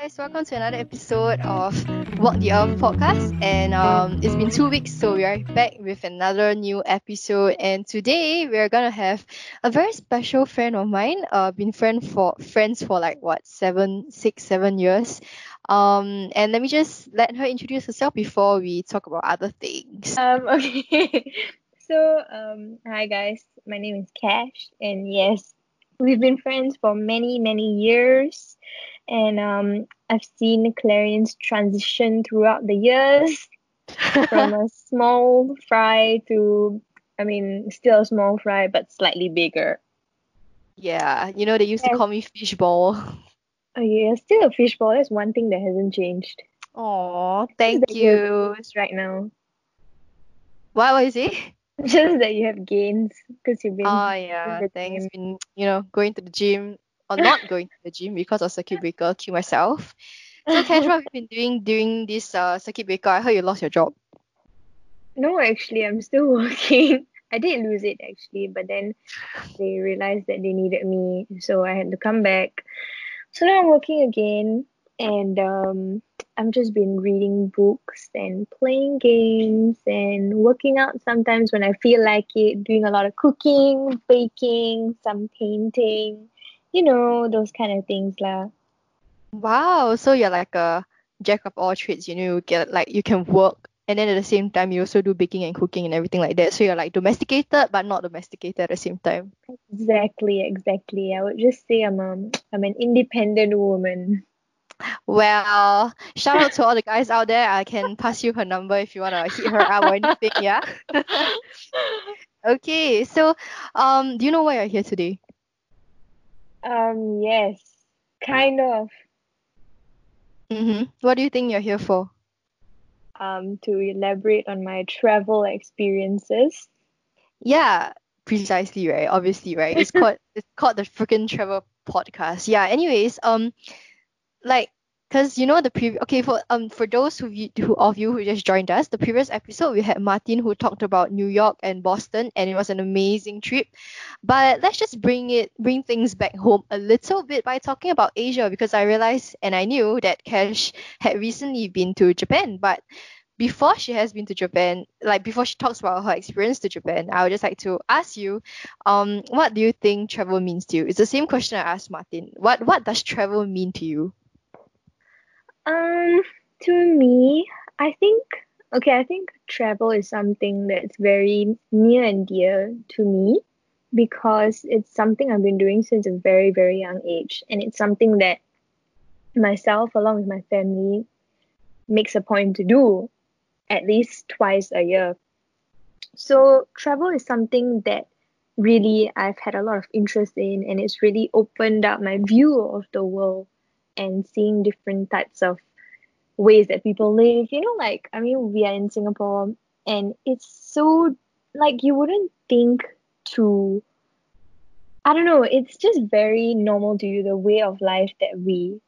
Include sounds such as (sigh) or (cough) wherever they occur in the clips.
guys, welcome to another episode of Walk the Earth podcast. And um, it's been two weeks, so we are back with another new episode. And today we're gonna have a very special friend of mine. Uh, been friend for friends for like what seven, six, seven years. Um, and let me just let her introduce herself before we talk about other things. Um, (laughs) okay. so, um, hi guys, my name is Cash, and yes, we've been friends for many, many years and um, I've seen Clarion's transition throughout the years (laughs) from a small fry to, I mean, still a small fry but slightly bigger. Yeah, you know they used to call me fishball. Oh yeah, still a fishball. That's one thing that hasn't changed. Oh, thank you. Right now. What was it? (laughs) Just that you have gains because you've been. Oh yeah, thanks. Been you know going to the gym or not (laughs) going to the gym because of circuit breaker, kill myself. So Cash, what have you been doing during this uh, circuit breaker? I heard you lost your job. No, actually, I'm still (laughs) working. I did lose it actually, but then they realized that they needed me, so I had to come back. So now I'm working again, and um, I've just been reading books and playing games and working out sometimes when I feel like it, doing a lot of cooking, baking, some painting you know those kind of things lah. Wow, so you're like a jack of all trades. You know, you get like you can work, and then at the same time you also do baking and cooking and everything like that. So you're like domesticated but not domesticated at the same time. Exactly, exactly. I would just say I'm a, I'm an independent woman. Well, shout out to all the guys out there. I can pass you her number if you wanna hit her up or anything. Yeah. (laughs) okay, so um, do you know why you're here today? Um, yes, kind of. Mm-hmm. What do you think you're here for? Um, to elaborate on my travel experiences. Yeah, precisely right. Obviously, right. It's (laughs) called it's called the freaking travel podcast. Yeah. Anyways, um, like because you know the previous okay for um for those who, who of you who just joined us the previous episode we had martin who talked about new york and boston and it was an amazing trip but let's just bring it bring things back home a little bit by talking about asia because i realized and i knew that cash had recently been to japan but before she has been to Japan, like before she talks about her experience to Japan, I would just like to ask you, um, what do you think travel means to you? It's the same question I asked Martin. What what does travel mean to you? Um, to me, I think okay, I think travel is something that's very near and dear to me because it's something I've been doing since a very, very young age. And it's something that myself, along with my family, makes a point to do at least twice a year. So, travel is something that really I've had a lot of interest in, and it's really opened up my view of the world and seeing different types of ways that people live. You know, like I mean, we are in Singapore, and it's so like you wouldn't think to. I don't know. It's just very normal to you the way of life that we,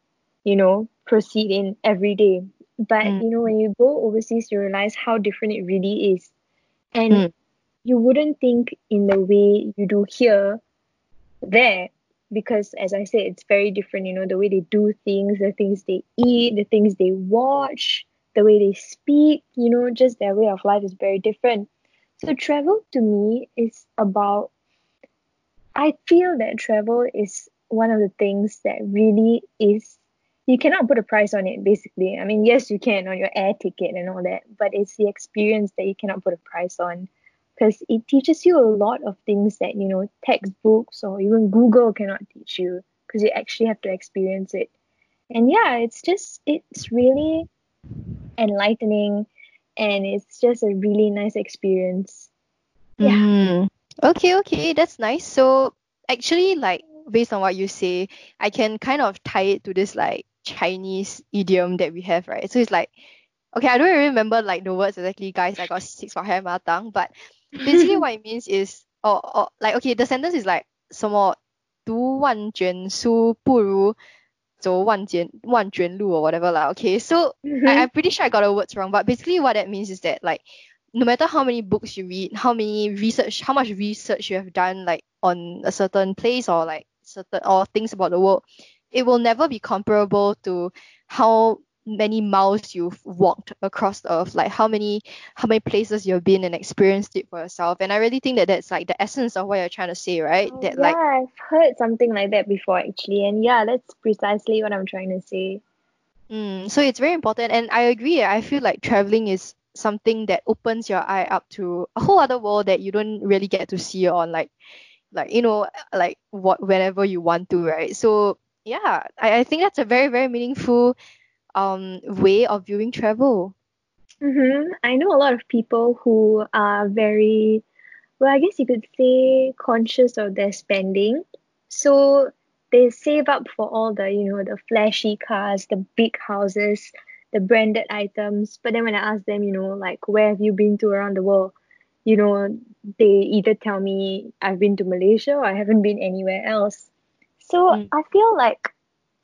you know, proceed in every day. But mm. you know, when you go overseas, you realize how different it really is, and mm. you wouldn't think in the way you do here, there because as I said, it's very different, you know, the way they do things, the things they eat, the things they watch, the way they speak, you know, just their way of life is very different. So travel to me is about I feel that travel is one of the things that really is you cannot put a price on it basically. I mean, yes, you can on your air ticket and all that, but it's the experience that you cannot put a price on because it teaches you a lot of things that you know textbooks or even google cannot teach you because you actually have to experience it. And yeah it's just it's really enlightening and it's just a really nice experience. Yeah. Mm. okay okay. That's nice. So actually like based on what you say i can kind of tie it to this like chinese idiom that we have right? So it's like okay i don't remember like the words exactly guys. I got six for hair tongue but basically (laughs) what it means is or, or like okay the sentence is like 什么读万卷书不如走万卷万卷路 or whatever lah. Okay, so mm-hmm. I, I'm pretty sure I got the words wrong, but basically what that means is that like no matter how many books you read, how many research, how much research you have done like on a certain place or like certain or things about the world, it will never be comparable to how many miles you've walked across the earth? Like how many how many places you've been and experienced it for yourself? And i really think that that's like the essence of what you're trying to say right? Oh, that yeah, like I've heard something like that before actually, and yeah, that's precisely what I'm trying to say. mm, so it's very important. And i agree. I feel like traveling is something that opens your eye up to a whole other world that you don't really get to see on like like you know like what whenever you want to right? So yeah i, I think that's a very very meaningful um way of viewing travel Mm-hmm. I know a lot of people who are very, well, I guess you could say conscious of their spending. So they save up for all the, you know, the flashy cars, the big houses, the branded items. But then when I ask them, you know, like, where have you been to around the world? You know, they either tell me I've been to Malaysia or I haven't been anywhere else. So Mm. I feel like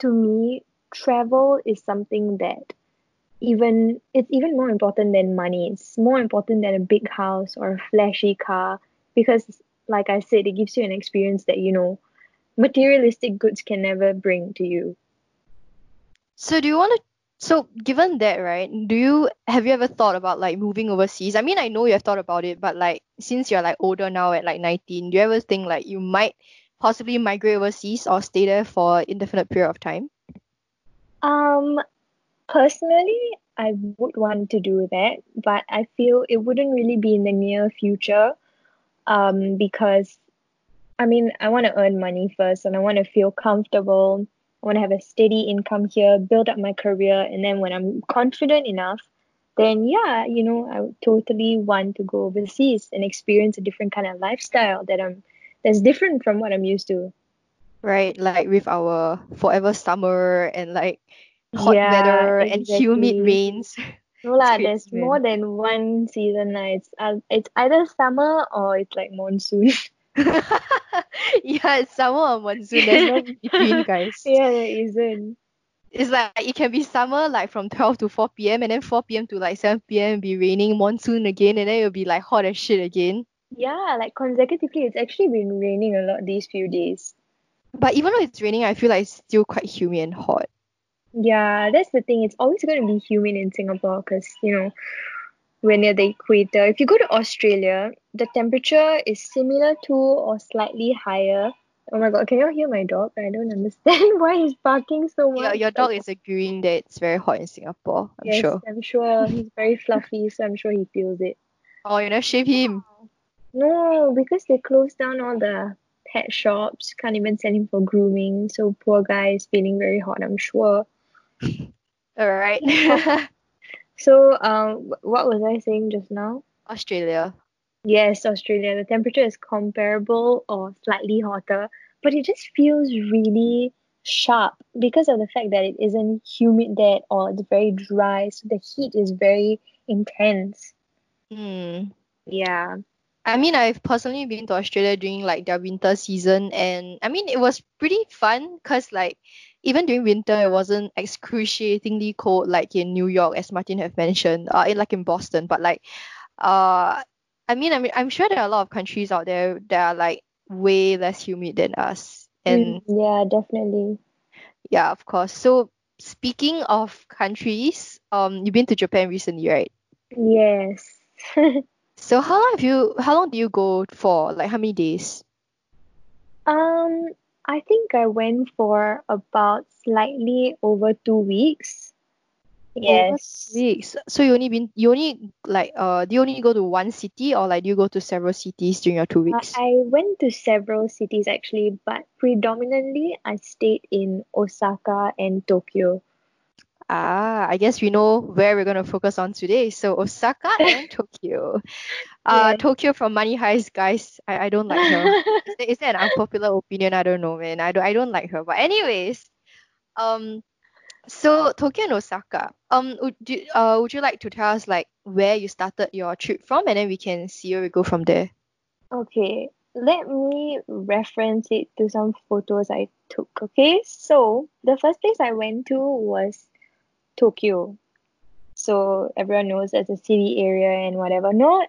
to me, travel is something that even it's even more important than money. It's more important than a big house or a flashy car because like I said, it gives you an experience that you know materialistic goods can never bring to you. So do you want to so given that, right, do you have you ever thought about like moving overseas? I mean, I know you have thought about it, but like since you're like older now at like 19, do you ever think like you might possibly migrate overseas or stay there for indefinite period of time? Um personally, I would want to do that, but I feel it wouldn't really be in the near future um because I mean, I want to earn money first and I want to feel comfortable. I want to have a steady income here, build up my career, and then when I'm confident enough, then yeah, you know, I would totally want to go overseas and experience a different kind of lifestyle that I'm that's different from what I'm used to. Right, like with our forever summer and like hot Yeah, weather and humid rains. (laughs) No lah, there's more than one season lah. It's uh, it's either summer or it's like monsoon. (laughs) (laughs) yeah, it's summer or monsoon. There's no between, guys. yeah, there isn't. It's like it can be summer like from 12 to 4 p.m. and then 4 p.m. to like 7 p.m. be raining, monsoon again, and then it'll be like hot as shit again. Yeah, like consecutively, it's actually been raining a lot these few days. But even though it's raining, I feel like it's still quite humid and hot. Yeah, that's the thing. It's always going to be humid in Singapore because, you know, we're near the equator. If you go to Australia, the temperature is similar to or slightly higher. Oh my god, can you hear my dog? I don't understand (laughs) why he's barking so much. Your, your dog is agreeing that it's very hot in Singapore, I'm yes, sure. I'm sure. He's very fluffy, so I'm sure he feels it. Oh, you know, shave him. No, because they closed down all the pet shops. Can't even send him for grooming. So poor guy is feeling very hot, I'm sure. (laughs) All right. (laughs) So, um, what was I saying just now? Australia. Yes, Australia. The temperature is comparable or slightly hotter, but it just feels really sharp because of the fact that it isn't humid there or it's very dry. So the heat is very intense. Hmm. Yeah. I mean, I've personally been to Australia during like their winter season, and I mean, it was pretty fun because like even during winter, it wasn't excruciatingly cold like in New York, as Martin have mentioned, uh, in, like in Boston. But like, uh, I mean, I mean, I'm sure there are a lot of countries out there that are like way less humid than us, and Mm, yeah, definitely. yeah, of course. So speaking of countries, um, you've been to Japan recently, right? Yes. (laughs) So how long have you? How long do you go for? Like how many days? Um, I think I went for about slightly over two weeks. Over Yes. weeks. So you only been you only like uh do you only go to one city or like do you go to several cities during your two Uh, weeks? I went to several cities actually, but predominantly I stayed in Osaka and Tokyo. Ah, I guess we know where we're gonna focus on today. So Osaka (laughs) and Tokyo. Uh Yeah. Tokyo from Money Heist, guys. I, I don't like her. Is that, is that an unpopular opinion? I don't know, man. I don't I don't like her. But anyways, um so Tokyo and Osaka. Um would you uh would you like to tell us like where you started your trip from and then we can see where we go from there? Okay, let me reference it to some photos I took. Okay, so the first place I went to was Tokyo. So everyone knows that's a city area and whatever not.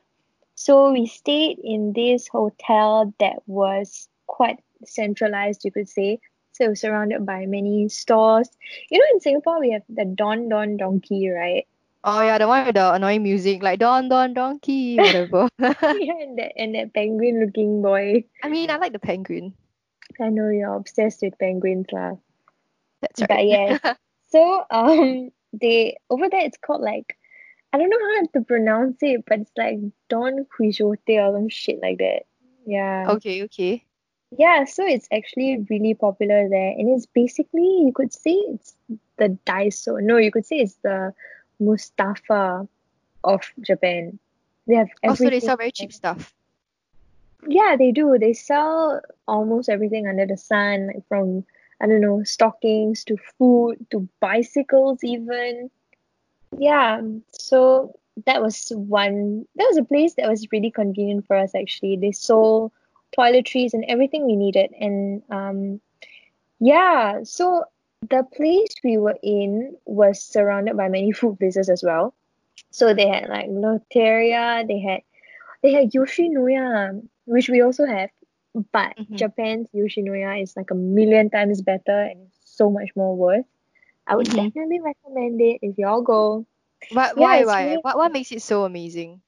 So we stayed in this hotel that was quite centralized, you could say. So it was surrounded by many stores. You know, in Singapore we have the Don Don Donki, right? Oh yeah, the one with the annoying music, like Don Don Donki, whatever. (laughs) yeah, and that and that penguin looking boy. I mean, I like the penguin. I know you're obsessed with penguins, lah. That's right. But yeah. (laughs) so um they over there it's called like I don't know how to pronounce it, but it's like Don Quijote or some shit like that. Yeah. okay, okay. Yeah, so it's actually really popular there, and it's basically you could say it's the Daiso. No, you could say it's the Mustafa of Japan. They have Also, Oh, they everything sell very cheap stuff. Yeah, they do. They sell almost everything under the sun, like from I don't know, stockings to food to bicycles even. Yeah, so that was one that was a place that was really convenient for us actually. They sold toiletries and everything we needed and um yeah, so the place we were in was surrounded by many (laughs) food places as well. So they had like Lotteria, they had they had Yoshinoya, which we also have, but Mhm. Japan's Yoshinoya is like a million times better and so much more worth. I would Mhm. definitely recommend it if y'all go. But Yeah, why, why? really- What, what makes it so amazing?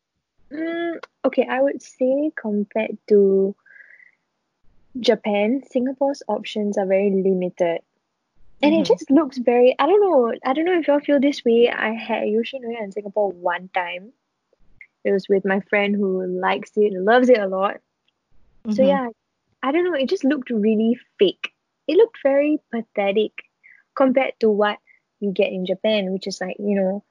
Mm, okay, I would say compared to Japan, Singapore's options are very limited. And Mhm. it just looks very I don't know, I don't know if y'all feel this way. I had Yoshinoya in Singapore one time. It was with my friend who likes it, loves it a lot. So Mhm. yeah, I don't know, it just looked really fake. It looked very pathetic compared to what you get in Japan, which is like, you know,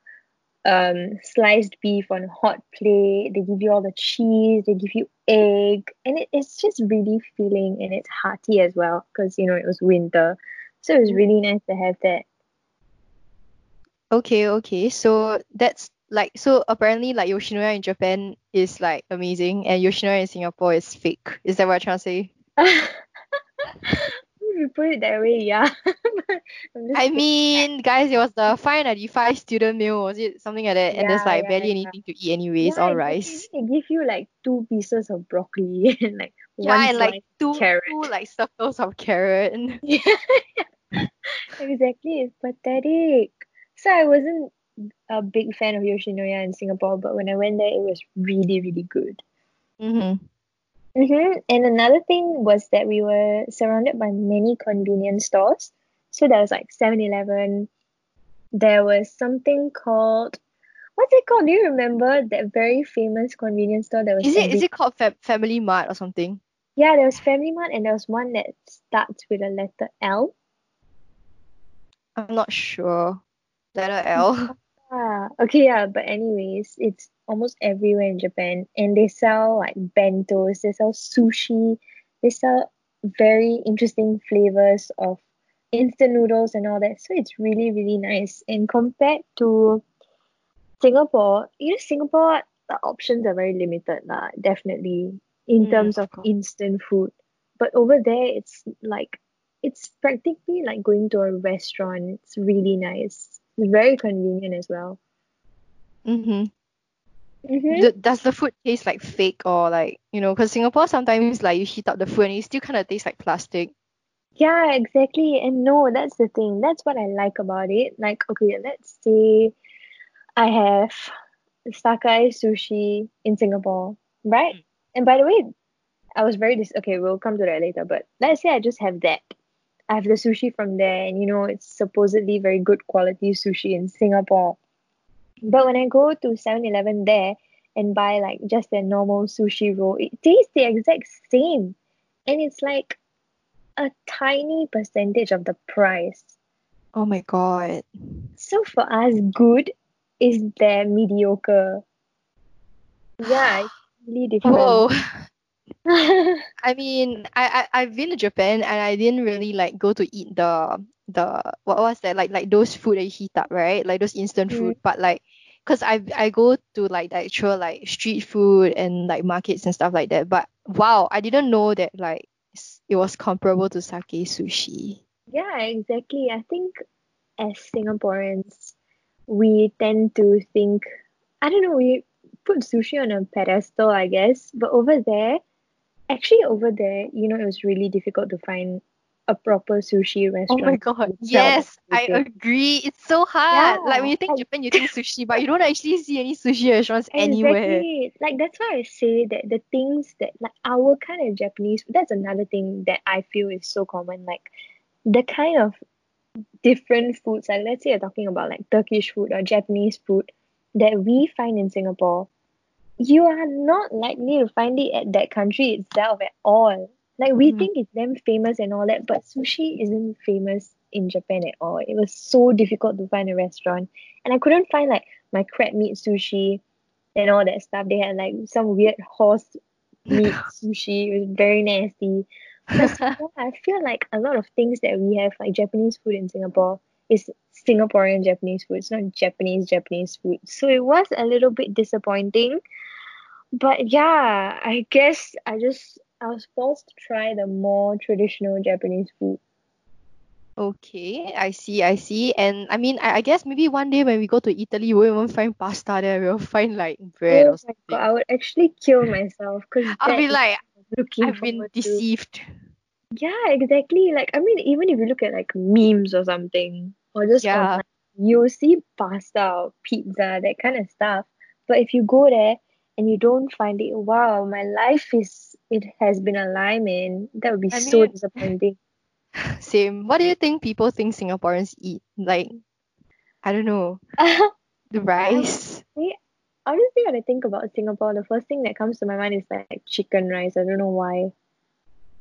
um sliced beef on a hot plate, they give you all the cheese, they give you egg, and it, it's just really filling and it's hearty as well because you know it was winter. So it was really nice to have that. Okay, okay. So that's like so apparently like Yoshinoya in Japan is like amazing and Yoshinoya in Singapore is fake. Is that what you're trying to say? (laughs) you put it that way, yeah. (laughs) I mean, guys, it was the 595 student meal, was it something like that? And there's like yeah, barely yeah. anything to eat anyways, Yeah, all rice. They give you like two pieces of broccoli (laughs) and like Yeah, one and like two, carrot. two like circles of carrot. Yeah, exactly. It's pathetic. So I wasn't a big fan of Yoshinoya in Singapore, but when I went there, it was really, really good. Mm-hmm. Mm-hmm. And another thing was that we were surrounded by many convenience stores. So there was like 7 Eleven. There was something called, what's it called? Do you remember that very famous convenience store that was Is it is it called Fa- Family Mart or something? Yeah, there was Family Mart and there was one that starts with a letter L. I'm not sure. Letter L. (laughs) Ah, okay, yeah, but anyways, it's almost everywhere in Japan, and they sell like bentos, they sell sushi, they sell very interesting flavors of instant noodles and all that. So it's really, really nice. And compared to Singapore, you know, Singapore, the options are very limited, lah, definitely, in Mm, terms of of instant food. But over there, it's like, it's practically like going to a restaurant. It's really nice. It's very convenient as well. Mm-hmm. Mm-hmm. D- does the food taste like fake or like you know? Because Singapore sometimes like you heat up the food and it still kind of tastes like plastic. Yeah, exactly. And no, that's the thing. That's what I like about it. Like, okay, let's say I have Sakae sushi in Singapore, right? Mm. And by the way, I was very dis okay, we'll come to that later, but let's say I just have that. I have the sushi from there, and you know, it's supposedly very good quality sushi in Singapore. But when I go to 7 Eleven there and buy like just a normal sushi roll, it tastes the exact same. And it's like a tiny percentage of the price. Oh my god. So for us, good is their mediocre. Yeah, it's really different. Whoa. (laughs) (laughs) I mean, I, I I've been to Japan and I didn't really like go to eat the the what was that like like those food that you heat up, right? Like those instant food. Mm. But like, cause I I go to like the actual like street food and like markets and stuff like that. But wow, I didn't know that like it was comparable to Sakae sushi. Yeah, exactly. I think as Singaporeans, we tend to think, I don't know, we put sushi on a pedestal, I guess. But over there, actually, over there, you know, it was really difficult to find a proper sushi restaurant. Oh my god. Yes, I agree. It's so hard. Yeah. like when you think Japan, you think sushi, but you don't actually see any sushi restaurants anywhere. Exactly. Like that's why I say that the things that like our kind of Japanese that's another thing that I feel is so common. Like the kind of different foods, like let's say you're talking about like Turkish food or Japanese food that we find in Singapore, you are not likely to find it at that country itself at all. Like we Mm. think it's them famous and all that, but sushi isn't famous in Japan at all. It was so difficult to find a restaurant. And I couldn't find like my crab meat sushi and all that stuff. They had like some weird horse meat (laughs) sushi. It was very nasty. But (laughs) I feel like a lot of things that we have, like Japanese food in Singapore, is Singaporean Japanese food. It's not Japanese Japanese food. So it was a little bit disappointing. But yeah, I guess I just I was forced to try the more traditional Japanese food. Okay, I see, I see. And I mean, I, I guess maybe one day when we go to Italy, we won't find pasta there. We'll find like bread oh or something. god, I would actually kill myself because I'll be like, I've been deceived. to. Yeah, exactly. Like, I mean, even if you look at like memes or something, or just Yeah. online, you'll see pasta or pizza, that kind of stuff. But if you go there and you don't find it, wow, my life is, it has been a lie, man. That would be I so mean- disappointing. (laughs) Same. What do you think people think Singaporeans eat? Like, I don't know, (laughs) the rice. Honestly, when I think about Singapore, the first thing that comes to my mind is like chicken rice. I don't know why.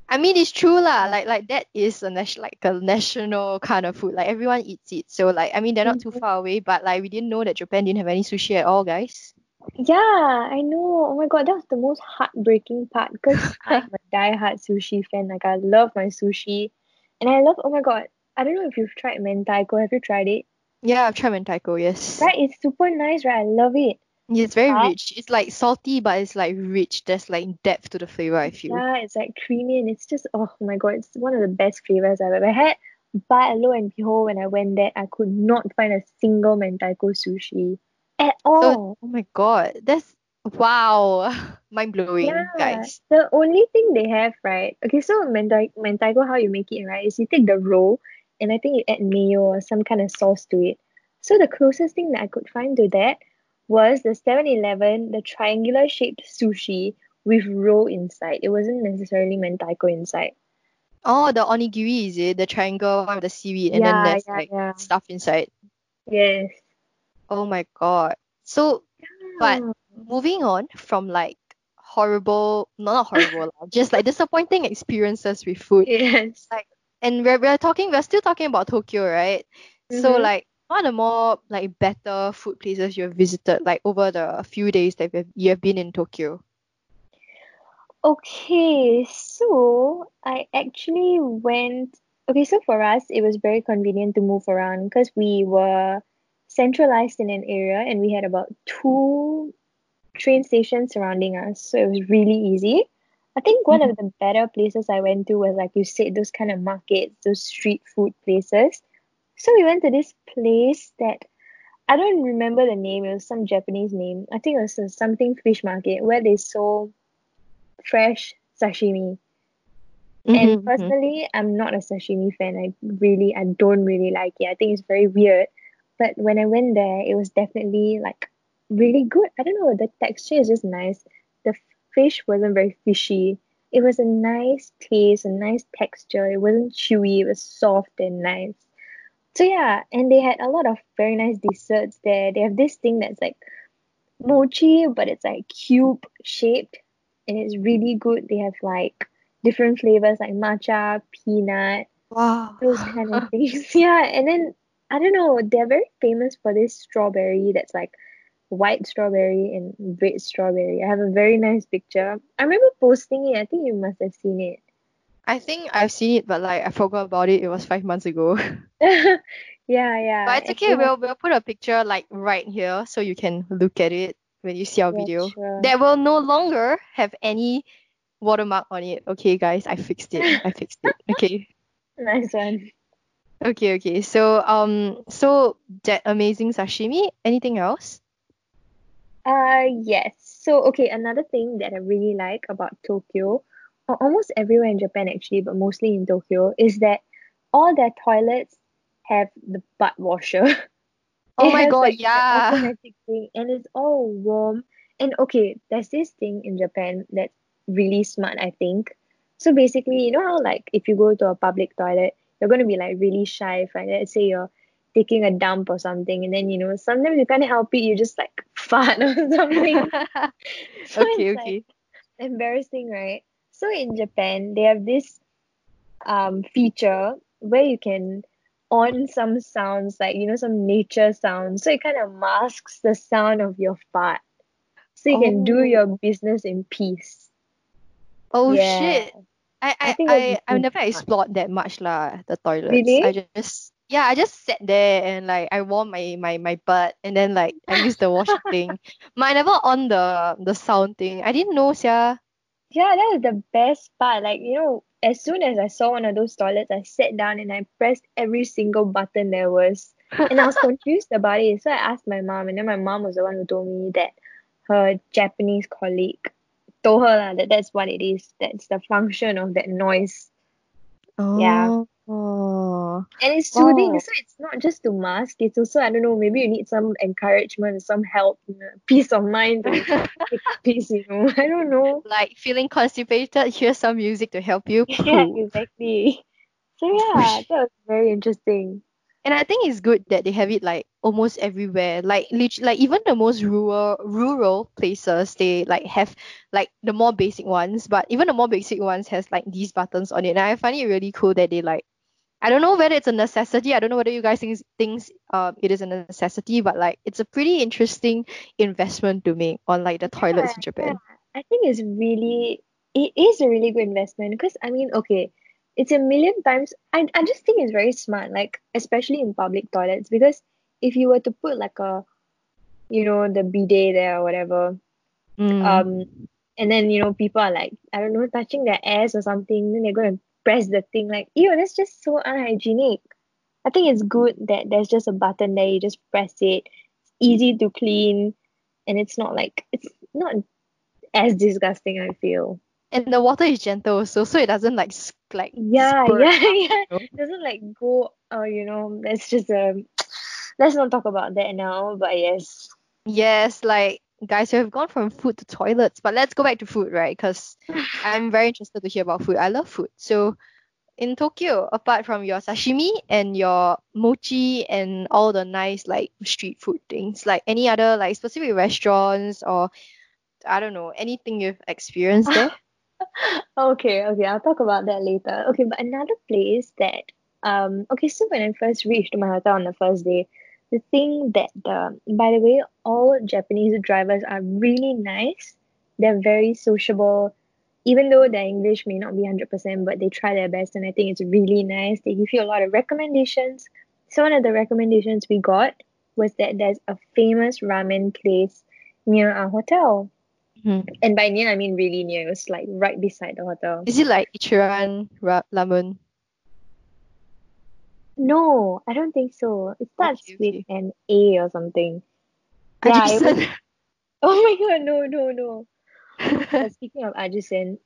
I mean, it's true lah. Like, like that is a national, like a national kind of food. Like everyone eats it. So like, I mean, they're not too Mhm. far away. But like, we didn't know that Japan didn't have any sushi at all, guys. Yeah, I know. Oh my god, that was the most heartbreaking part because (laughs) I'm a diehard sushi fan. Like I love my sushi, and I love. Oh my god, I don't know if you've tried mentaiko. Have you tried it? Yeah, I've tried mentaiko. Yes. Right, it's super nice. Right, I love it. It's very But- rich. It's like salty, but it's like rich. There's like depth to the flavor. I feel. Yeah, it's like creamy and it's just oh my god, it's one of the best flavors I've ever had. But lo and behold, when I went there, I could not find a single mentaiko sushi at all. So, Oh my god, that's wow, (laughs) mind blowing, Yeah, guys. the only thing they have, right? Okay, so mentai mentaiko, how you make it, right? Is you take the roll and I think you add mayo or some kind of sauce to it. So the closest thing that I could find to that was the 7-Eleven, the triangular shaped sushi with roll inside. It wasn't necessarily mentaiko inside. Oh, the onigiri is it? The triangle with the seaweed, and Yeah, then there's yeah, like yeah. stuff inside. Yes. Oh my god. So But- moving on from like horrible, not horrible, (laughs) just like disappointing experiences with food. yes. Like, And we're we're talking, we're still talking about Tokyo, right? So Mhm. like, what are the more like better food places you have visited like over the few days that you have, you have been in Tokyo? Okay, so I actually went. Okay, so for us, it was very convenient to move around because we were centralized in an area and we had about two train stations surrounding us. So it was really easy. I think one of mm-hmm. the better places I went to was, like you said, those kind of markets, those street food places. So we went to this place that I don't remember the name, it was some Japanese name. I think it was something fish market where they sold fresh sashimi. Mhm, And mhm. personally, I'm not a sashimi fan. I really, I don't really like it. I think it's very weird. But when I went there, it was definitely like really good. I don't know, the texture is just nice. The fish wasn't very fishy. It was a nice taste, a nice texture. It wasn't chewy, it was soft and nice. So yeah, and they had a lot of very nice desserts there. They have this thing that's like mochi, but it's like cube shaped and it's really good. They have like different flavors like matcha, peanut, Wow. those kind of things. (laughs) Yeah, and then I don't know, they're very famous for this strawberry that's like white strawberry and red strawberry. I have a very nice picture. I remember posting it. I think you must have seen it. I think I've seen it, but like I forgot about it. It was five months ago. (laughs) (laughs) yeah, yeah. But it's okay. We'll we'll put a picture like right here so you can look at it when you see our yeah, video. sure. That will no longer have any watermark on it. Okay, guys, I fixed it. I fixed it. (laughs) Okay. Nice one. Okay, okay. So um so that amazing sashimi. Anything else? Uh yes. So okay, another thing that I really like about Tokyo al- almost everywhere in Japan actually, but mostly in Tokyo, is that all their toilets have the butt washer. (laughs) Oh my god, like, yeah. automatic thing, and it's all warm. And okay, there's this thing in Japan that's really smart, I think. So basically, you know how like if you go to a public toilet, you're gonna be like really shy, if right? Let's say you're taking a dump or something, and then you know sometimes you can't help it, you just like (laughs) fart or something. (laughs) So okay, it's like okay. embarrassing, right? So in Japan, they have this um feature where you can on some sounds like you know some nature sounds so it kind of masks the sound of your fart so you can do Oh. your business in peace Oh Yeah. shit. I I I I I've never explored that much lah, the toilets. Really? I just yeah, I just sat there and like I warm my my my butt and then like I use the washing thing. (laughs) But I never on the the sound thing. I didn't know, sia. Yeah that was the best part. Like you know as soon as i saw one of those toilets i sat down and i pressed every single button there was. And i was (laughs) confused about it. So i asked my mom and then my mom was the one who told me that her japanese colleague told her lah that that's what it is. That's the function of that noise. Oh. Yeah. Oh. and it's oh. soothing Wow. so it's not just to mask it's also i don't know maybe you need some encouragement some help you know, peace of mind (laughs) peace you know i don't know Like feeling constipated, here's some music to help you. (laughs) yeah exactly so yeah (laughs) that was very interesting And I think it's good that they have it like almost everywhere. Like like even the most rural rural places, they like have like the more basic ones, but even the more basic ones has like these buttons on it. And I find it really cool that they like I don't know whether it's a necessity. I don't know whether you guys think thinks uh, it is a necessity, but like it's a pretty interesting investment to make on like the toilets in Japan. I think it's really it is a really good investment because I mean, okay, it's a million times. I I just think it's very smart, like especially in public toilets, because if you were to put like a, you know, the bidet there or whatever, Mm. um, and then you know people are like I don't know touching their ass or something, then they're gonna press the thing like, ew, that's just so unhygienic. I think it's good that there's just a button there, you just press it, it's easy to clean, and it's not like it's not as disgusting. I feel. and the water is gentle also, so it doesn't like like Yeah, (laughs) yeah, out, yeah. you know? It doesn't like go. Oh, you know, let's just um, (tsk) let's not talk about that now. But yes, Yes, like guys, we have gone from food to toilets, but let's go back to food, right? Because (sighs) I'm very interested to hear about food. I love food. So in Tokyo, apart from your sashimi and your mochi and all the nice like street food things, like any other like specific restaurants or I don't know, anything you've experienced there? (laughs) okay, okay, I'll talk about that later. Okay, but another place that um, okay, so when I first reached my hotel on the first day, the thing that the by the way, all Japanese drivers are really nice. They're very sociable. Even though their English may not be 100%, but they try their best, and I think it's really nice. They give you a lot of recommendations. So, one of the recommendations we got was that there's a famous ramen place near our hotel. Mhm. And by near, I mean really near. It was like right beside the hotel. Is it like Ichiran ra- ramen? No, I don't think so. It starts Okay, with an A or something. Yeah, was, (laughs) oh my god, no, no, no. But (laughs) speaking of Ajisen,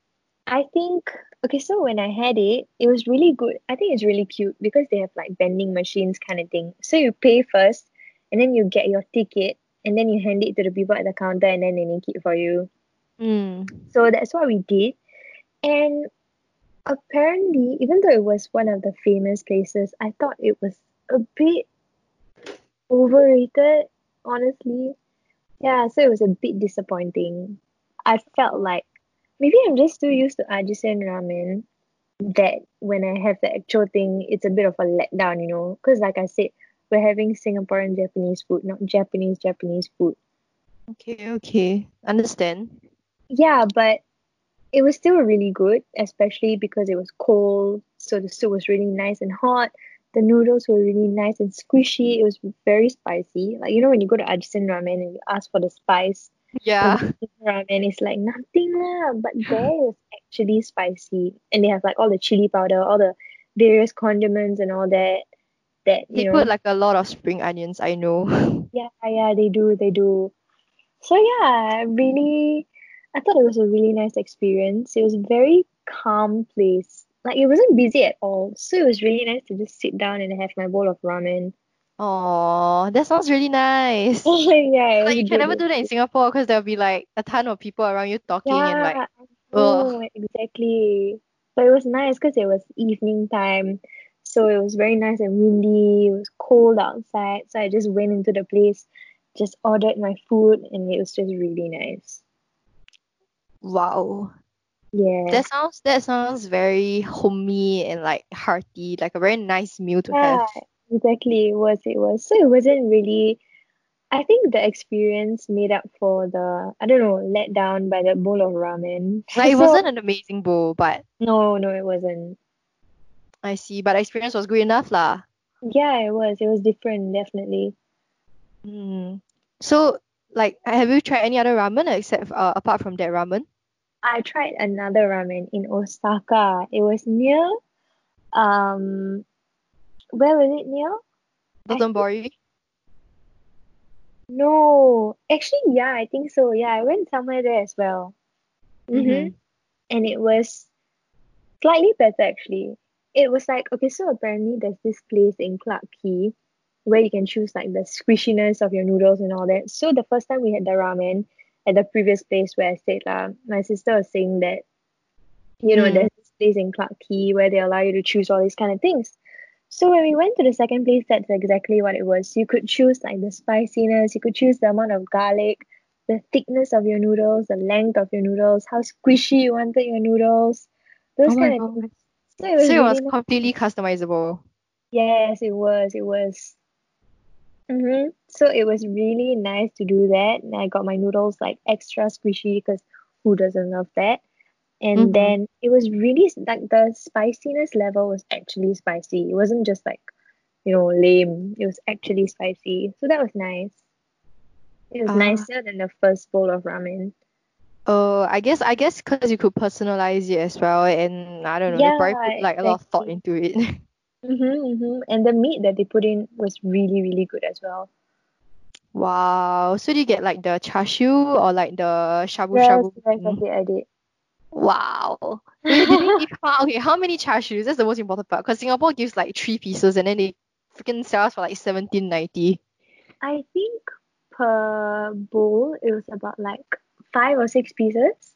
I think okay, so when I had it, it was really good. I think it's really cute because they have like vending machines kind of thing. So you pay first and then you get your ticket and then you hand it to the people at the counter and then they make it for you. Mm. So that's what we did. And apparently, even though it was one of the famous places, I thought it was a bit overrated, honestly. Yeah, so it was a bit disappointing. I felt like maybe I'm just too used to Ajisen ramen that when I have the actual thing, it's a bit of a letdown, you know. Because, like I said, we're having Singaporean Japanese food, not Japanese Japanese food. Okay, okay. Understand. Yeah, but it was still really good, especially because it was cold. So the soup was really nice and hot. The noodles were really nice and squishy. It was very spicy. Like, you know, when you go to Ajisen Ramen and you ask for the spice, Yeah. ramen is like nothing lah. But (laughs) there is actually spicy. And they have like all the chili powder, all the various condiments and all that. That, They you know, put like a lot of spring onions, I know. (laughs) yeah, yeah, they do, they do. So yeah, really, I thought it was a really nice experience. It was a very calm place. Like it wasn't busy at all. So it was really nice to just sit down and have my bowl of ramen. (laughs) Oh, that sounds really nice. (laughs) yeah, Like you can never do that in Singapore because there'll be like a ton of people around you talking and like, Yeah, oh, exactly. But it was nice because it was evening time. So it was very nice and windy. It was cold outside. So I just went into the place, just ordered my food, and it was just really nice. Wow. Yeah. That sounds that sounds very homey and like hearty, like a very nice meal to have. Exactly. It was, it was. So it wasn't really, I think the experience made up for the, I don't know, let down by the bowl of ramen. Like it (laughs) So, wasn't an amazing bowl, but no, no, it wasn't. I see. But the experience was good enough lah. Yeah, it was. It was different, definitely. Mm. So like have you tried any other ramen except uh, apart from that ramen? I tried another ramen in Osaka. It was near, um, where was it near? Dotonbori? no, actually, yeah, I think so. Yeah, I went somewhere there as well. Mm-hmm. Mm-hmm. And it was slightly better actually. It was like, okay, so apparently there's this place in Clarke Quay where you can choose like the squishiness of your noodles and all that. So the first time we had the ramen at the previous place where I stayed, uh, my sister was saying that, you know, Mm. there's this place in Clarke Quay where they allow you to choose all these kind of things. So when we went to the second place, that's exactly what it was. You could choose like the spiciness, you could choose the amount of garlic, the thickness of your noodles, the length of your noodles, how squishy you wanted your noodles, those Oh kind of things. So it was So it really was nice. completely customizable. Yes, it was. It was. Mm-hmm. So it was really nice to do that. And I got my noodles like extra squishy because who doesn't love that? And Mm-hmm. then it was really like the spiciness level was actually spicy. It wasn't just like, you know, lame. It was actually spicy. So that was nice. It was Ah. nicer than the first bowl of ramen. Uh, I guess I guess because you could personalize it as well, and I don't know, they probably put like a lot of thought into it. (laughs) Mm-hmm, mm-hmm. And the meat that they put in was really, really good as well. Wow. So do you get like the char siu or like the shabu Yes, shabu? yes, I did, I did. Wow. (laughs) Wait, did they give how okay, how many char sius? That's the most important part. Because Singapore gives like three pieces and then they freaking sell us for like seventeen ninety. I think per bowl it was about like five or six pieces.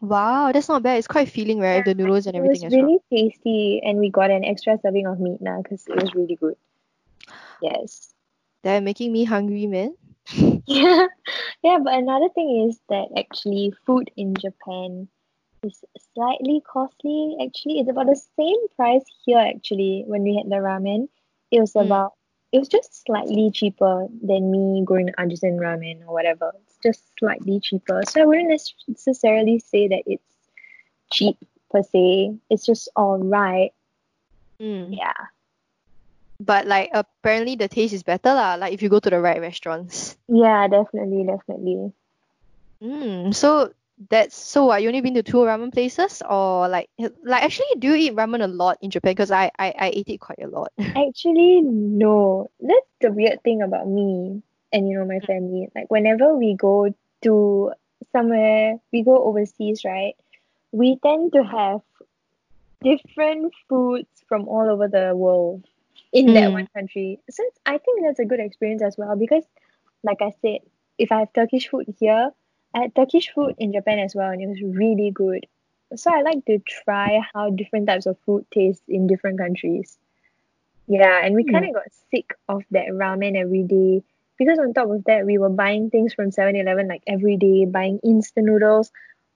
Wow, that's not bad. It's quite filling, right? Yeah, the noodles and it was everything as well. really tasty, and we got an extra serving of meat now because it was really good. Yes. They're making me hungry, man. (laughs) Yeah, yeah. But another thing is that actually food in Japan is slightly costly. Actually, it's about the same price here. Actually, when we had the ramen, it was Mm. about it was just slightly cheaper than me going to Ajisen Ramen or whatever. Just slightly cheaper. So I wouldn't necessarily say that it's cheap per se. It's just all right. Mm. Yeah. But like apparently the taste is better lah, like if you go to the right restaurants. Yeah, definitely, definitely. Mm. So that's so what, you only been to two ramen places or like like actually do you eat ramen a lot in Japan? Because I, I I ate it quite a lot. (laughs) Actually, no. That's the weird thing about me and you know my family. Like whenever we go to somewhere, we go overseas, right? We tend to have different foods from all over the world in that Mm. one country. So I think that's a good experience as well because, like I said, if I have Turkish food here, I had Turkish food in Japan as well, and it was really good. So I like to try how different types of food taste in different countries. Yeah, and we Hmm. kind of got sick of that ramen every day because on top of that, we were buying things from 7-Eleven like every day, buying instant noodles,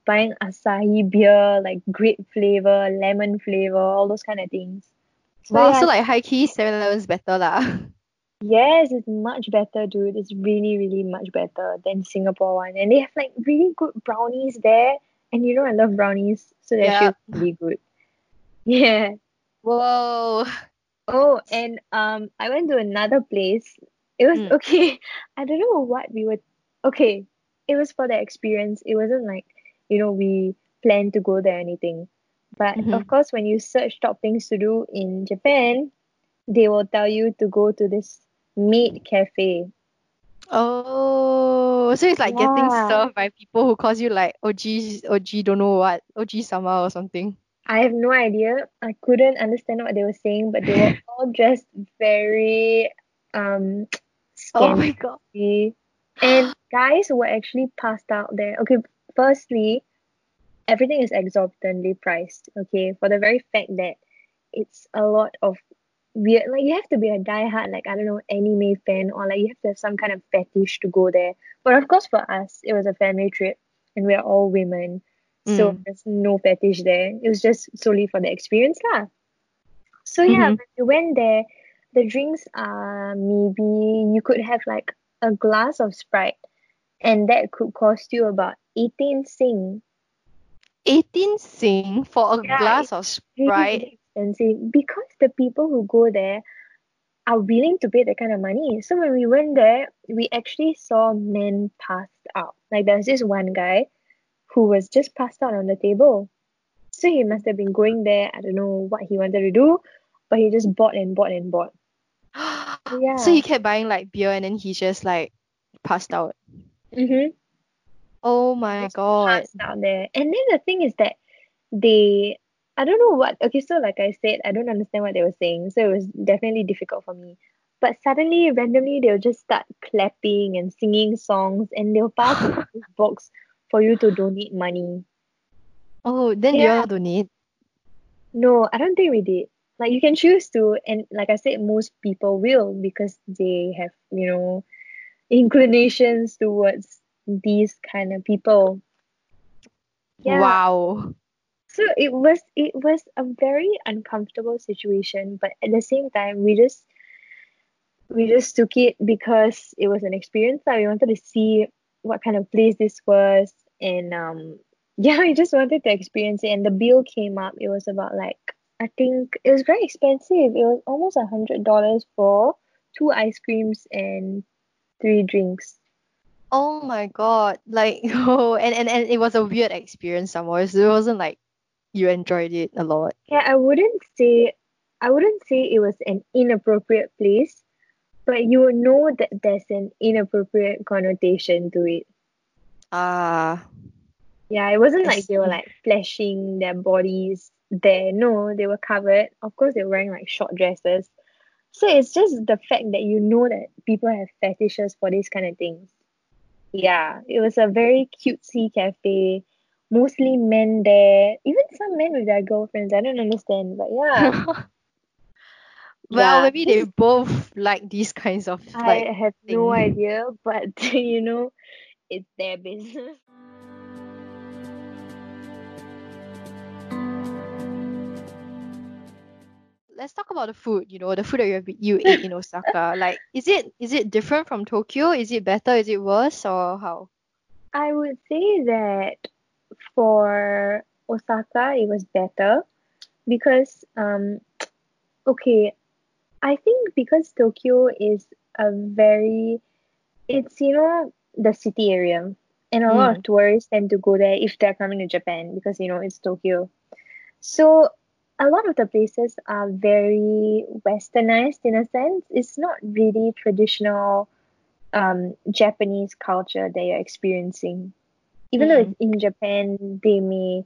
buying Asahi beer, like grape flavor, lemon flavor, all those kind of things. So Wow, yeah, so like high key 7-Eleven's better lah. yes, it's much better, dude. It's really, really much better than Singapore one. And they have like really good brownies there. And you know I love brownies, so they're Yeah. actually really good. (laughs) Yeah. Whoa. Oh, and um, I went to another place. It was Mm. okay. (laughs) I don't know what we were. Okay, it was for the experience. It wasn't like you know we planned to go there or anything. But Mhm. of course, when you search top things to do in Japan, they will tell you to go to this maid cafe. Oh, so it's like getting Yeah. served by people who calls you like OG, OG, don't know what, OG sama or something. I have no idea. I couldn't understand what they were saying, but they were (laughs) all dressed very um Oh my god. And guys were actually passed out there. Okay, firstly, everything is exorbitantly priced. Okay, for the very fact that it's a lot of weird. Like you have to be a diehard, like I don't know, anime fan, or like you have to have some kind of fetish to go there. But of course, for us, it was a family trip, and we're all women, so Mm. there's no fetish there. It was just solely for the experience, lah. So yeah, Mhm. when we went there, the drinks are maybe you could have like a glass of Sprite, and that could cost you about 18 sing. 18 sing for a Yeah, glass of Sprite. really expensive because the people who go there are willing to pay that kind of money. So when we went there, we actually saw men passed out. Like there's this one guy who was just passed out on the table. So he must have been going there. I don't know what he wanted to do, but he just bought and bought and bought. Yeah. So he kept buying like beer and then he just like passed out. Mm-hmm. Oh my Just god. passed out there. And then the thing is that they, I don't know what, okay, so like I said, I don't understand what they were saying. So it was definitely difficult for me. But suddenly, randomly, they'll just start clapping and singing songs and they'll pass (laughs) you this box for you to donate money. Oh, then you Yeah. all donate. No, I don't think we did. Like you can choose to, and like I said, most people will because they have, you know, inclinations towards these kind of people. Yeah. Wow. So it was it was a very uncomfortable situation, but at the same time we just we just took it because it was an experience that we wanted to see what kind of place this was and um (laughs) yeah, we just wanted to experience it and the bill came up. It was about like I think it was very expensive. It was almost a hundred dollars for two ice creams and three drinks. Oh my god. Like (laughs) oh and, and, and it was a weird experience somewhere. So it wasn't like you enjoyed it a lot. Yeah, I wouldn't say I wouldn't say it was an inappropriate place, but you would know that there's an inappropriate connotation to it. Ah. Yeah, it wasn't like they were like flashing their bodies there. No, they were covered. Of course, they were wearing like short dresses. So it's just the fact that you know that people have fetishes for these kind of things. Yeah, it was a very cutesy cafe. Mostly men there, even some men with their girlfriends. I don't understand, but yeah. (laughs) (laughs) well, Yeah. maybe they both like these kinds of I like have no idea, but (laughs) you know, it's their business. Let's talk about the food, you know, the food that you have, you ate in Osaka. (laughs) Like is it is it different from Tokyo? Is it better? Is it worse or how? I would say that for Osaka, it was better because, um, okay, I think because Tokyo is a very, it's, you know, the city area, and a lot of tourists tend to go there if they're coming to Japan because, you know, it's Tokyo. So a lot of the places are very westernized in a sense. It's not really traditional um, Japanese culture that you're experiencing. Even though it's in Japan, they may,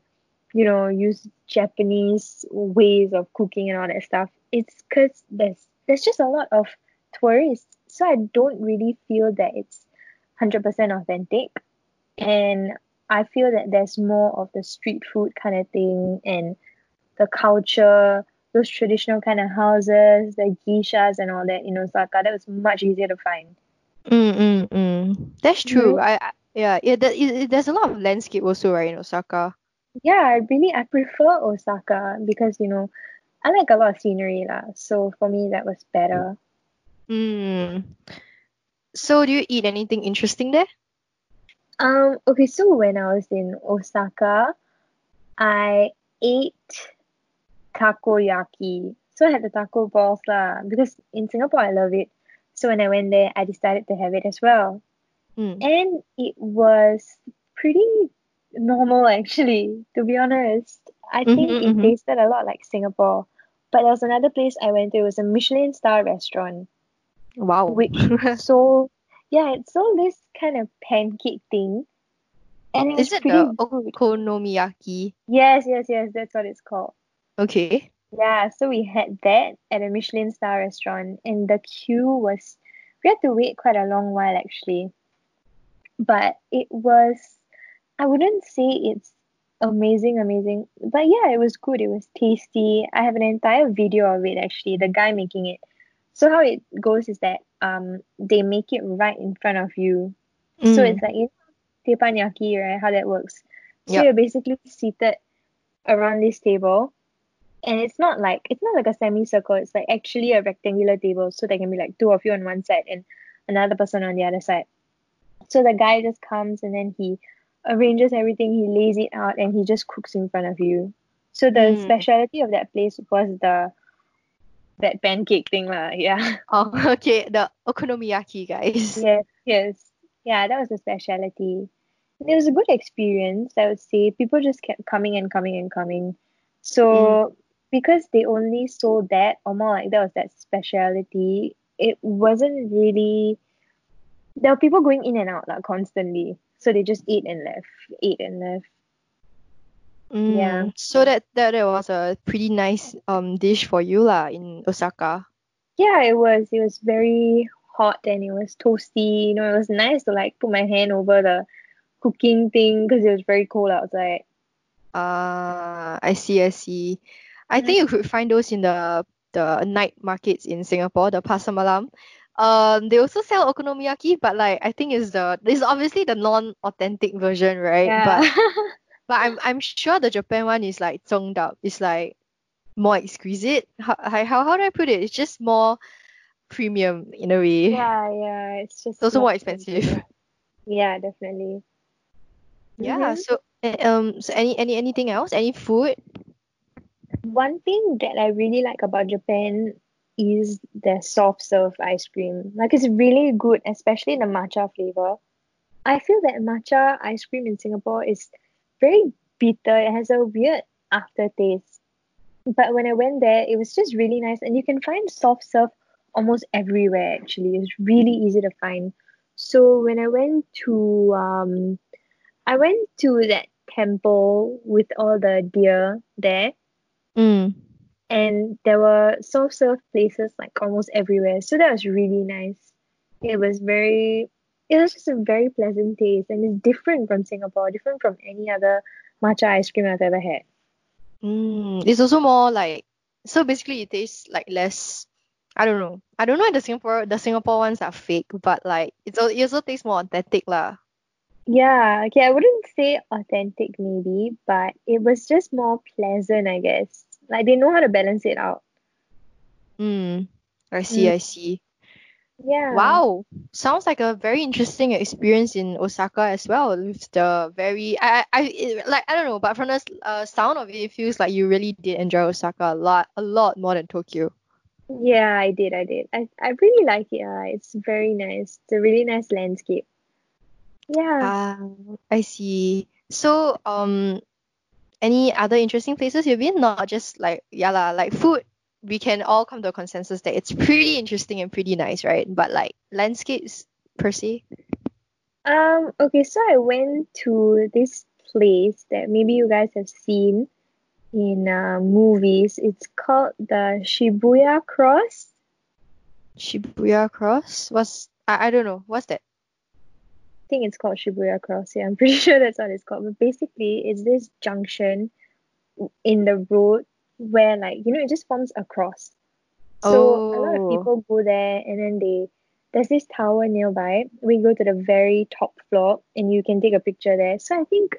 you know, use Japanese ways of cooking and all that stuff. It's because there's there's just a lot of tourists, so I don't really feel that it's hundred percent authentic, and I feel that there's more of the street food kind of thing and the culture, those traditional kind of houses, the geishas and all that in Osaka. That was much easier to find. Mm, mm, mm. That's true. Mhm. I, I yeah, yeah that, it, it- there's a lot of landscape also, right, in Osaka. Yeah, I really I prefer Osaka because you know I like a lot of scenery lah. So for me that was better. Mm. So do you eat anything interesting there? Um okay, so when I was in Osaka, I ate takoyaki. So I had the taco balls lah because in Singapore I love it. So when I went there, I decided to have it as well. Mm. And it was pretty normal actually, to be honest. I think Mhm, it mhm. tasted a lot like Singapore. But there was another place I went to, it was a Michelin star restaurant. Wow. Which (laughs) so Yeah, it's all this kind of pancake thing. And it Is it pretty the okonomiyaki? Yes, yes, yes, that's what it's called. Okay. Yeah, so we had that at a Michelin star restaurant, and the queue was, we had to wait quite a long while actually. But it was, I wouldn't say it's amazing, amazing, but yeah, it was good. It was tasty. I have an entire video of it actually, the guy making it. So how it goes is that um they make it right in front of you. So Mm. it's like you know, teppanyaki, right? How that works. So Yup. you're basically seated around this table and it's not like it's not like a semicircle. It's like actually a rectangular table. So there can be like two of you on one side and another person on the other side. So the guy just comes and then he arranges everything. He lays it out and he just cooks in front of you. So the Mm. speciality of that place was the that pancake thing lah. Yeah. (laughs) Oh, (laughs) okay. The okonomiyaki, guys. yes yes. Yeah that was the speciality. It was a good experience i would say. People just kept coming and coming and coming. So because they only sold that or more like that was that speciality it wasn't really there were people going in and out like constantly so they just ate and left ate and left Mm. Yeah. So that, that that was a pretty nice um dish for you lah in Osaka. yeah it was it was very hot and it was toasty you know it was nice to like put my hand over the cooking thing because it was very cold outside Ah, I see, I see. I think you could find those in the the night markets in Singapore, the Pasar Malam. Um, they also sell okonomiyaki, but like I think it's the this obviously the non-authentic version, right? yeah But (laughs) but I'm I'm sure the Japan one is like zonged up. It's like more exquisite. How how how do I put it? It's just more premium in a way. yeah yeah it's just It's also more more expensive. yeah definitely Yeah. Mhm. So eh, um, so any any anything else? Any food? One thing that I really like about Japan is their soft serve ice cream. Like it's really good, especially the matcha flavor. I feel that matcha ice cream in Singapore is very bitter. It has a weird aftertaste. But when I went there, it was just really nice, and you can find soft serve almost everywhere. Actually, it's really easy to find. So when I went to um, I went to that temple with all the deer there Mm. and there were soft serve places like almost everywhere. So that was really nice. It was very it was just a very pleasant taste and it's different from Singapore, different from any other matcha ice cream I've ever had. Mm, it's also more like so basically it tastes like less I don't know. I don't know if the Singapore the Singapore ones are fake, but like it's it also tastes more authentic lah. Yeah, okay, I wouldn't say authentic maybe, but it was just more pleasant, I guess. Like they know how to balance it out. Mm. I see, Mm. I see. Yeah. Wow. Sounds like a very interesting experience in Osaka as well with the very I I I- it, like I don't know, but from the uh, sound of it, it feels like you really did enjoy Osaka a lot, a lot more than Tokyo. Yeah, I did, I did. I, I really like it. Uh, it's very nice. It's a really nice landscape. Yeah. Ah, I see. So, um, any other interesting places you've been? Not just like yeah like food. We can all come to a consensus that it's pretty interesting and pretty nice, right? But like landscapes per se. Um, okay, so I went to this place that maybe you guys have seen in uh, movies. It's called the Shibuya Cross. Shibuya Cross? What's I, I don't know. What's that? I think it's called Shibuya Cross. Yeah, I'm (laughs) pretty sure that's what it's called. But basically, it's this junction in the road where, like, you know, it just forms a cross. So a lot of Oh. people go there and then they there's this tower nearby. We go to the very top floor and you can take a picture there. So I think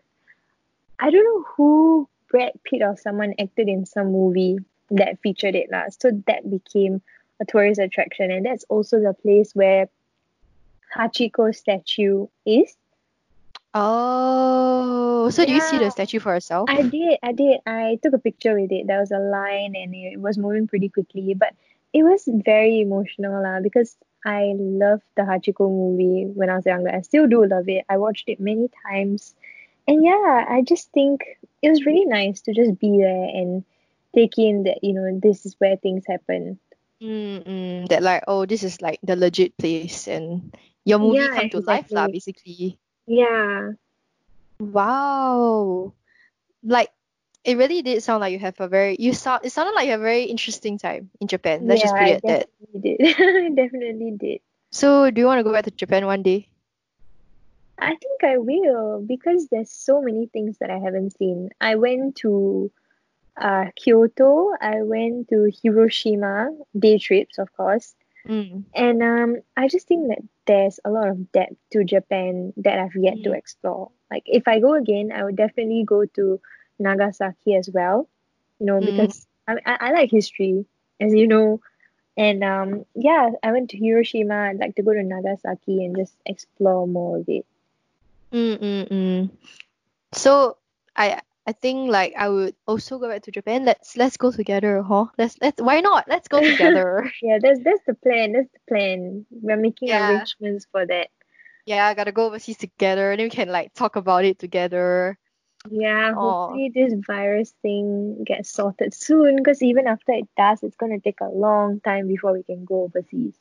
I don't know who Brad Pitt or someone acted in some movie that featured it last. So that became a tourist attraction and that's also the place where Hachiko statue is. Oh, so do you see the statue for yourself? I did, I did. I took a picture with it. There was a line and it was moving pretty quickly, but it was very emotional lah because I loved the Hachiko movie when I was younger. I still do love it. I watched it many times. And yeah, I just think it was really nice to just be there and take in that, you know, this is where things happen. Mm-mm, that like oh this is like the legit place and your movie Yeah, come to life lah, basically. Yeah. Wow. Like it really did sound like you have a very you sound it sounded like you have a very interesting time in Japan. Let's just yeah, put I it at that. definitely did. (laughs) definitely did. So do you want to go back to Japan one day? I think I will because there's so many things that I haven't seen. I went to uh, Kyoto, I went to Hiroshima, day trips, of course. Mm. And um, I just think that there's a lot of depth to Japan that I've yet to Mm. explore. Like, if I go again, I would definitely go to Nagasaki as well, you know, Mm. because I, I, I like history, as you know. And um, yeah, I went to Hiroshima. I'd like to go to Nagasaki and just explore more of it. Mm, mm, mm. So I I think like I would also go back to Japan. Let's let's go together, huh? Let's let's why not? Let's go together. (laughs) Yeah, that's that's the plan. That's the plan. We're making Yeah. arrangements for that. yeah, I gotta go overseas together, and then we can like talk about it together. Yeah, hopefully this virus thing gets sorted soon because even after it does, it's gonna take a long time before we can go overseas.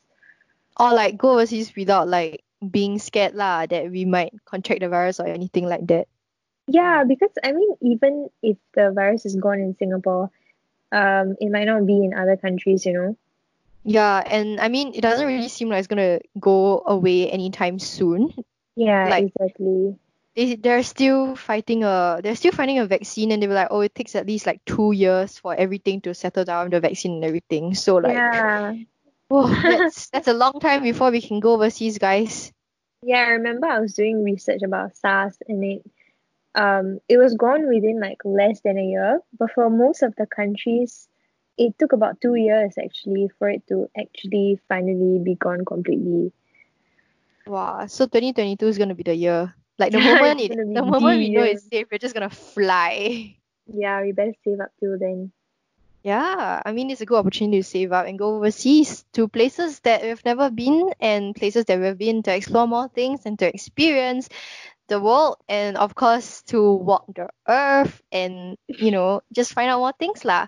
Or like go overseas without like being scared lah that we might contract the virus or anything like that. Yeah, because I mean, even if the virus is gone in Singapore, um, it might not be in other countries, you know. Yeah, and I mean it doesn't really seem like it's gonna go away anytime soon. Yeah, Like- exactly. They they're still fighting a they're still finding a vaccine and they were like, oh it takes at least like two years for everything to settle down the vaccine and everything. So like Yeah, whoa, that's (laughs) that's a long time before we can go overseas, guys. yeah. I remember I was doing research about SARS and it, um, it was gone within like less than a year, but for most of the countries, it took about two years actually for it to actually finally be gone completely. Wow, so 2022 is gonna be the year. Like the (laughs) moment it, the moment we know it's safe, we're just gonna fly. Yeah, we better save up till then. Yeah, I mean it's a good opportunity to save up and go overseas to places that we've never been and places that we've been to explore more things and to experience the world and of course to walk the earth and you know just find out more things lah.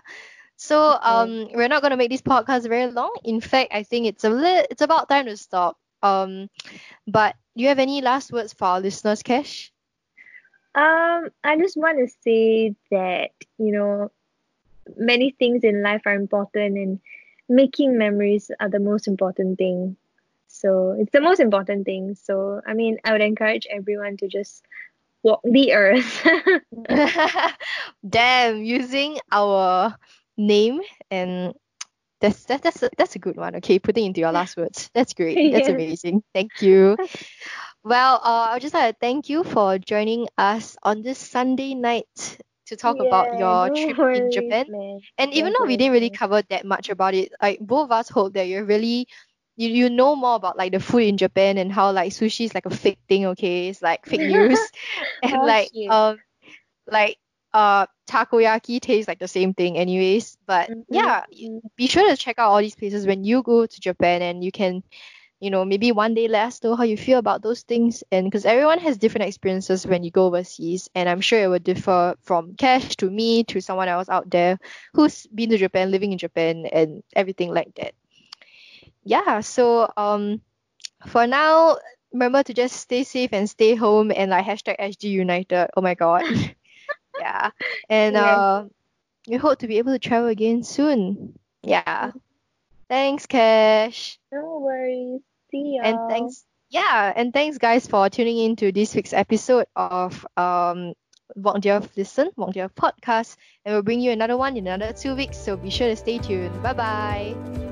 So Okay. um we're not gonna make this podcast very long. In fact, I think it's a lit it's about time to stop. Um but do you have any last words for our listeners, Cash? Um, I just want to say that, you know, many things in life are important and making memories are the most important thing. So it's the most important thing. So, I mean, I would encourage everyone to just walk the earth. (laughs) Damn, using our name and that's that's that's a, that's a good one. Okay, putting into your last words. That's great. (laughs) That's Yes. amazing. Thank you. (laughs) Well, uh, I would just like to thank you for joining us on this Sunday night to talk about your no trip in Japan. man. And even though we didn't really cover that much about it, like both of us hope that you're really you, you know more about like the food in Japan and how like sushi is like a fake thing, okay? It's like fake (laughs) news. (laughs) and Oh, like shit. um like uh takoyaki tastes like the same thing anyways. But Mhm, yeah, mhm. be sure to check out all these places when you go to Japan and you can you know maybe one day let us know how you feel about those things and because everyone has different experiences when you go overseas and i'm sure it will differ from cash to me to someone else out there who's been to japan living in japan and everything like that yeah so um for now remember to just stay safe and stay home and like hashtag sg united oh my god (laughs) yeah and Yes. uh we hope to be able to travel again soon yeah thanks cash No worries. See y'all. and thanks yeah and thanks guys for tuning in to this week's episode of um Walk the Earth Listen, Walk the Earth Podcast. And we'll bring you another one in another two weeks. So be sure to stay tuned. Bye bye.